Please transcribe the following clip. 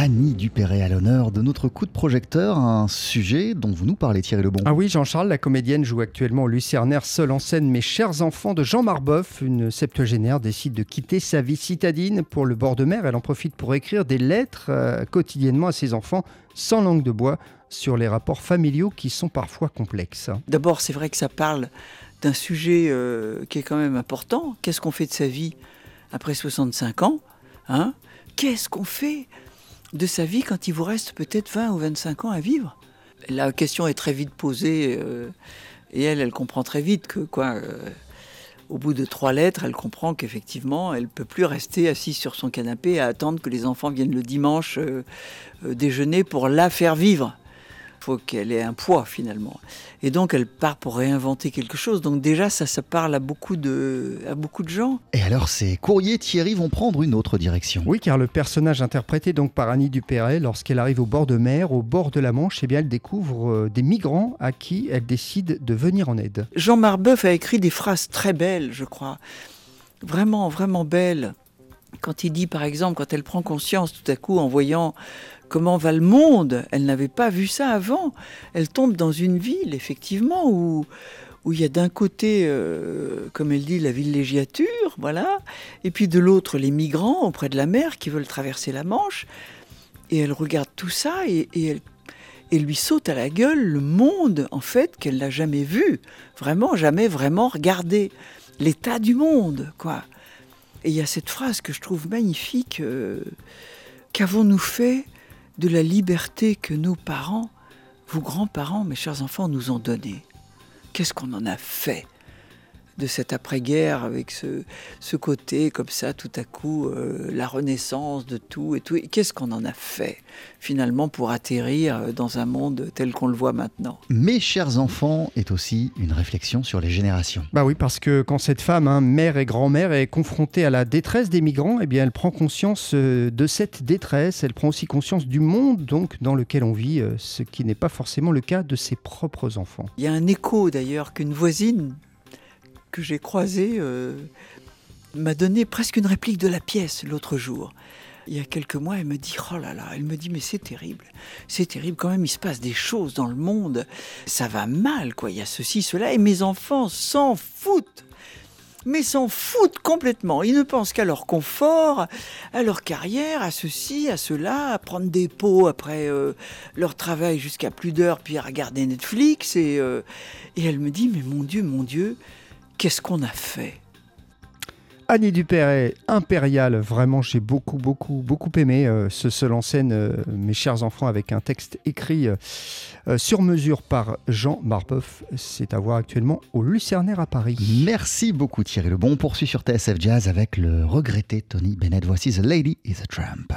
Annie Dupéret à l'honneur de notre coup de projecteur, un sujet dont vous nous parlez Thierry Lebon. Ah oui, Jean-Charles, la comédienne joue actuellement au Lucernaire seule en scène Mes chers enfants de Jean Marbeuf. Une septuagénaire décide de quitter sa vie citadine pour le bord de mer. Elle en profite pour écrire des lettres euh, quotidiennement à ses enfants sans langue de bois sur les rapports familiaux qui sont parfois complexes. D'abord, c'est vrai que ça parle d'un sujet euh, qui est quand même important. Qu'est-ce qu'on fait de sa vie après 65 ans hein? Qu'est-ce qu'on fait de sa vie quand il vous reste peut-être 20 ou 25 ans à vivre La question est très vite posée euh, et elle, elle comprend très vite que quoi. Euh, au bout de trois lettres, elle comprend qu'effectivement, elle peut plus rester assise sur son canapé à attendre que les enfants viennent le dimanche déjeuner pour la faire vivre faut qu'elle ait un poids finalement. Et donc elle part pour réinventer quelque chose. Donc déjà ça, ça parle à beaucoup de, à beaucoup de gens. Et alors ces courriers Thierry vont prendre une autre direction. Oui, car le personnage interprété donc par Annie Dupéret, lorsqu'elle arrive au bord de mer, au bord de la Manche, eh bien elle découvre euh, des migrants à qui elle décide de venir en aide. Jean Marbeuf a écrit des phrases très belles, je crois. Vraiment, vraiment belles quand il dit par exemple, quand elle prend conscience tout à coup en voyant comment va le monde, elle n'avait pas vu ça avant, elle tombe dans une ville effectivement où, où il y a d'un côté, euh, comme elle dit, la villégiature, voilà, et puis de l'autre les migrants auprès de la mer qui veulent traverser la Manche, et elle regarde tout ça et, elle et lui saute à la gueule le monde, en fait, qu'elle n'a jamais vu, vraiment jamais vraiment regardé, l'état du monde, quoi. Et il y a cette phrase que je trouve magnifique. Euh, qu'avons-nous fait de la liberté que nos parents, vos grands-parents, mes chers enfants, nous ont donnée. Qu'est-ce qu'on en a fait? De cette après-guerre avec ce, ce, côté comme ça, tout à coup, euh, la renaissance de tout et tout. Et qu'est-ce qu'on en a fait finalement pour atterrir dans un monde tel qu'on le voit maintenant? Mes chers enfants est aussi une réflexion sur les générations. Bah oui, parce que quand cette femme, hein, mère et grand-mère, est confrontée à la détresse des migrants, eh bien elle prend conscience euh, de cette détresse, elle prend aussi conscience du monde donc dans lequel on vit, euh, ce qui n'est pas forcément le cas de ses propres enfants. Il y a un écho d'ailleurs qu'une voisine que j'ai croisé euh, m'a donné presque une réplique de la pièce l'autre jour. Il y a quelques mois, elle me dit Oh là là, elle me dit Mais c'est terrible, c'est terrible quand même, il se passe des choses dans le monde, ça va mal, quoi. Il y a ceci, cela, et mes enfants s'en foutent mais s'en foutent complètement. Ils ne pensent qu'à leur confort, à leur carrière, à ceci, à cela, à prendre des pots après euh, leur travail jusqu'à plus d'heures, puis à regarder Netflix. Et, euh, et elle me dit, mais mon Dieu, mon Dieu, qu'est-ce qu'on a fait? Annie Dupéret, Impérial, vraiment j'ai beaucoup, beaucoup, beaucoup aimé euh, ce seul en scène, euh, mes chers enfants, avec un texte écrit euh, sur mesure par Jean Marbeuf. C'est à voir actuellement au Lucernaire à Paris. Merci beaucoup Thierry Lebon. On poursuit sur TSF Jazz avec le regretté Tony Bennett. Voici The Lady is a Tramp.